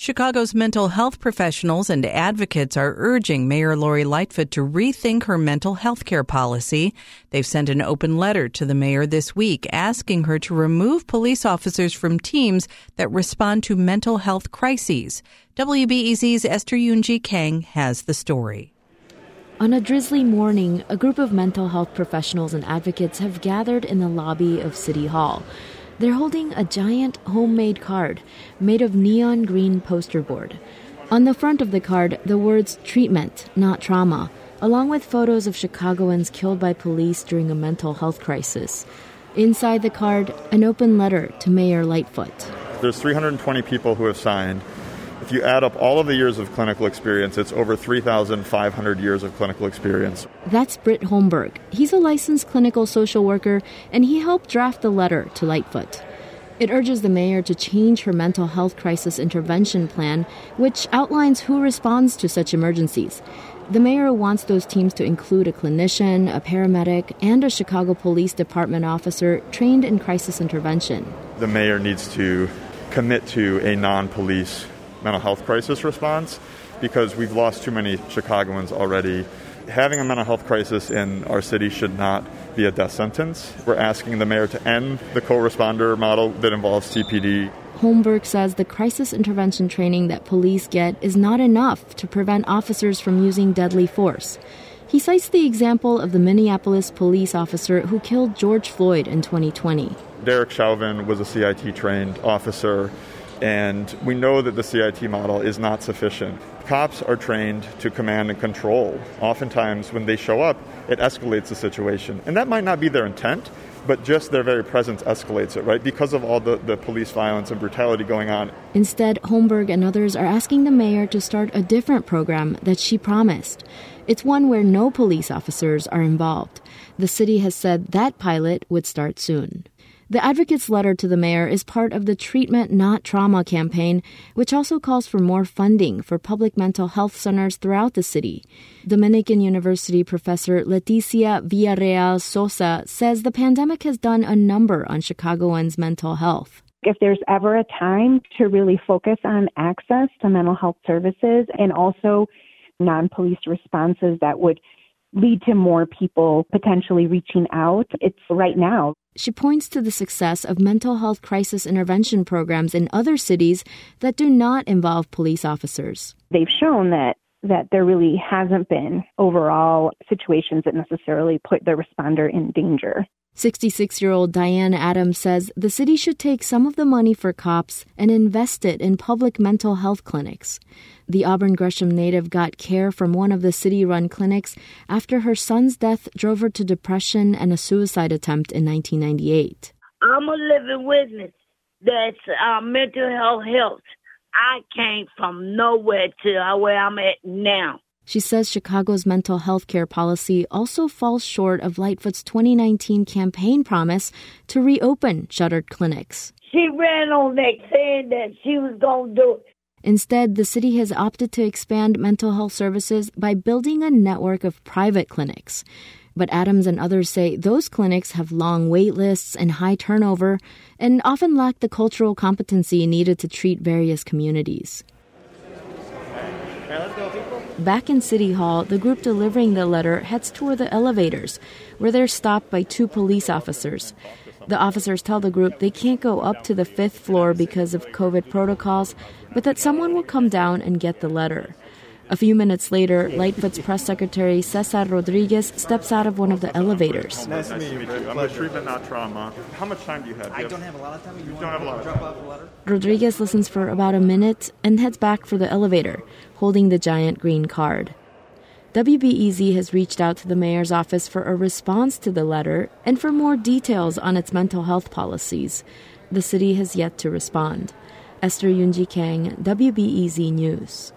Chicago's mental health professionals and advocates are urging Mayor Lori Lightfoot to rethink her mental health care policy. They've sent an open letter to the mayor this week asking her to remove police officers from teams that respond to mental health crises. WBEZ's Esther Yoon-ji Kang has the story. On a drizzly morning, a group of mental health professionals and advocates have gathered in the lobby of City Hall. They're holding a giant homemade card made of neon green poster board. On the front of the card, the words treatment, not trauma, along with photos of Chicagoans killed by police during a mental health crisis. Inside the card, an open letter to Mayor Lightfoot. There's 320 people who have signed. If you add up all of the years of clinical experience, it's over 3,500 years of clinical experience. That's Britt Holmberg. He's a licensed clinical social worker, and he helped draft the letter to Lightfoot. It urges the mayor to change her mental health crisis intervention plan, which outlines who responds to such emergencies. The mayor wants those teams to include a clinician, a paramedic, and a Chicago Police Department officer trained in crisis intervention. The mayor needs to commit to a non police mental health crisis response because we've lost too many Chicagoans already. Having a mental health crisis in our city should not be a death sentence. We're asking the mayor to end the co responder model that involves CPD. Holmberg says the crisis intervention training that police get is not enough to prevent officers from using deadly force. He cites the example of the Minneapolis police officer who killed George Floyd in 2020. Derek Chauvin was a CIT trained officer and we know that the CIT model is not sufficient. Cops are trained to command and control. Oftentimes, when they show up, it escalates the situation. And that might not be their intent, but just their very presence escalates it, right? Because of all the, the police violence and brutality going on. Instead, Holmberg and others are asking the mayor to start a different program that she promised. It's one where no police officers are involved. The city has said that pilot would start soon. The advocate's letter to the mayor is part of the Treatment Not Trauma campaign, which also calls for more funding for public mental health centers throughout the city. Dominican University professor Leticia Villarreal Sosa says the pandemic has done a number on Chicagoans' mental health. If there's ever a time to really focus on access to mental health services and also non police responses that would lead to more people potentially reaching out, it's right now. She points to the success of mental health crisis intervention programs in other cities that do not involve police officers. They've shown that that there really hasn't been overall situations that necessarily put the responder in danger. 66 year old Diane Adams says the city should take some of the money for cops and invest it in public mental health clinics. The Auburn Gresham native got care from one of the city run clinics after her son's death drove her to depression and a suicide attempt in 1998. I'm a living witness that uh, mental health health. I came from nowhere to where I'm at now. She says Chicago's mental health care policy also falls short of Lightfoot's 2019 campaign promise to reopen shuttered clinics. She ran on that saying that she was going to do it. Instead, the city has opted to expand mental health services by building a network of private clinics. But Adams and others say those clinics have long wait lists and high turnover and often lack the cultural competency needed to treat various communities. Back in City Hall, the group delivering the letter heads toward the elevators, where they're stopped by two police officers. The officers tell the group they can't go up to the fifth floor because of COVID protocols, but that someone will come down and get the letter. A few minutes later, Lightfoot's press secretary Cesar Rodriguez steps out of one of the elevators. Nice to meet you. I'm a treatment, not trauma. How much time do you have? I don't have a lot of time. You, you don't have a lot of drop off a letter? Rodriguez listens for about a minute and heads back for the elevator, holding the giant green card. WBEZ has reached out to the mayor's office for a response to the letter and for more details on its mental health policies. The city has yet to respond. Esther Yoon-ji Kang, WBEZ News.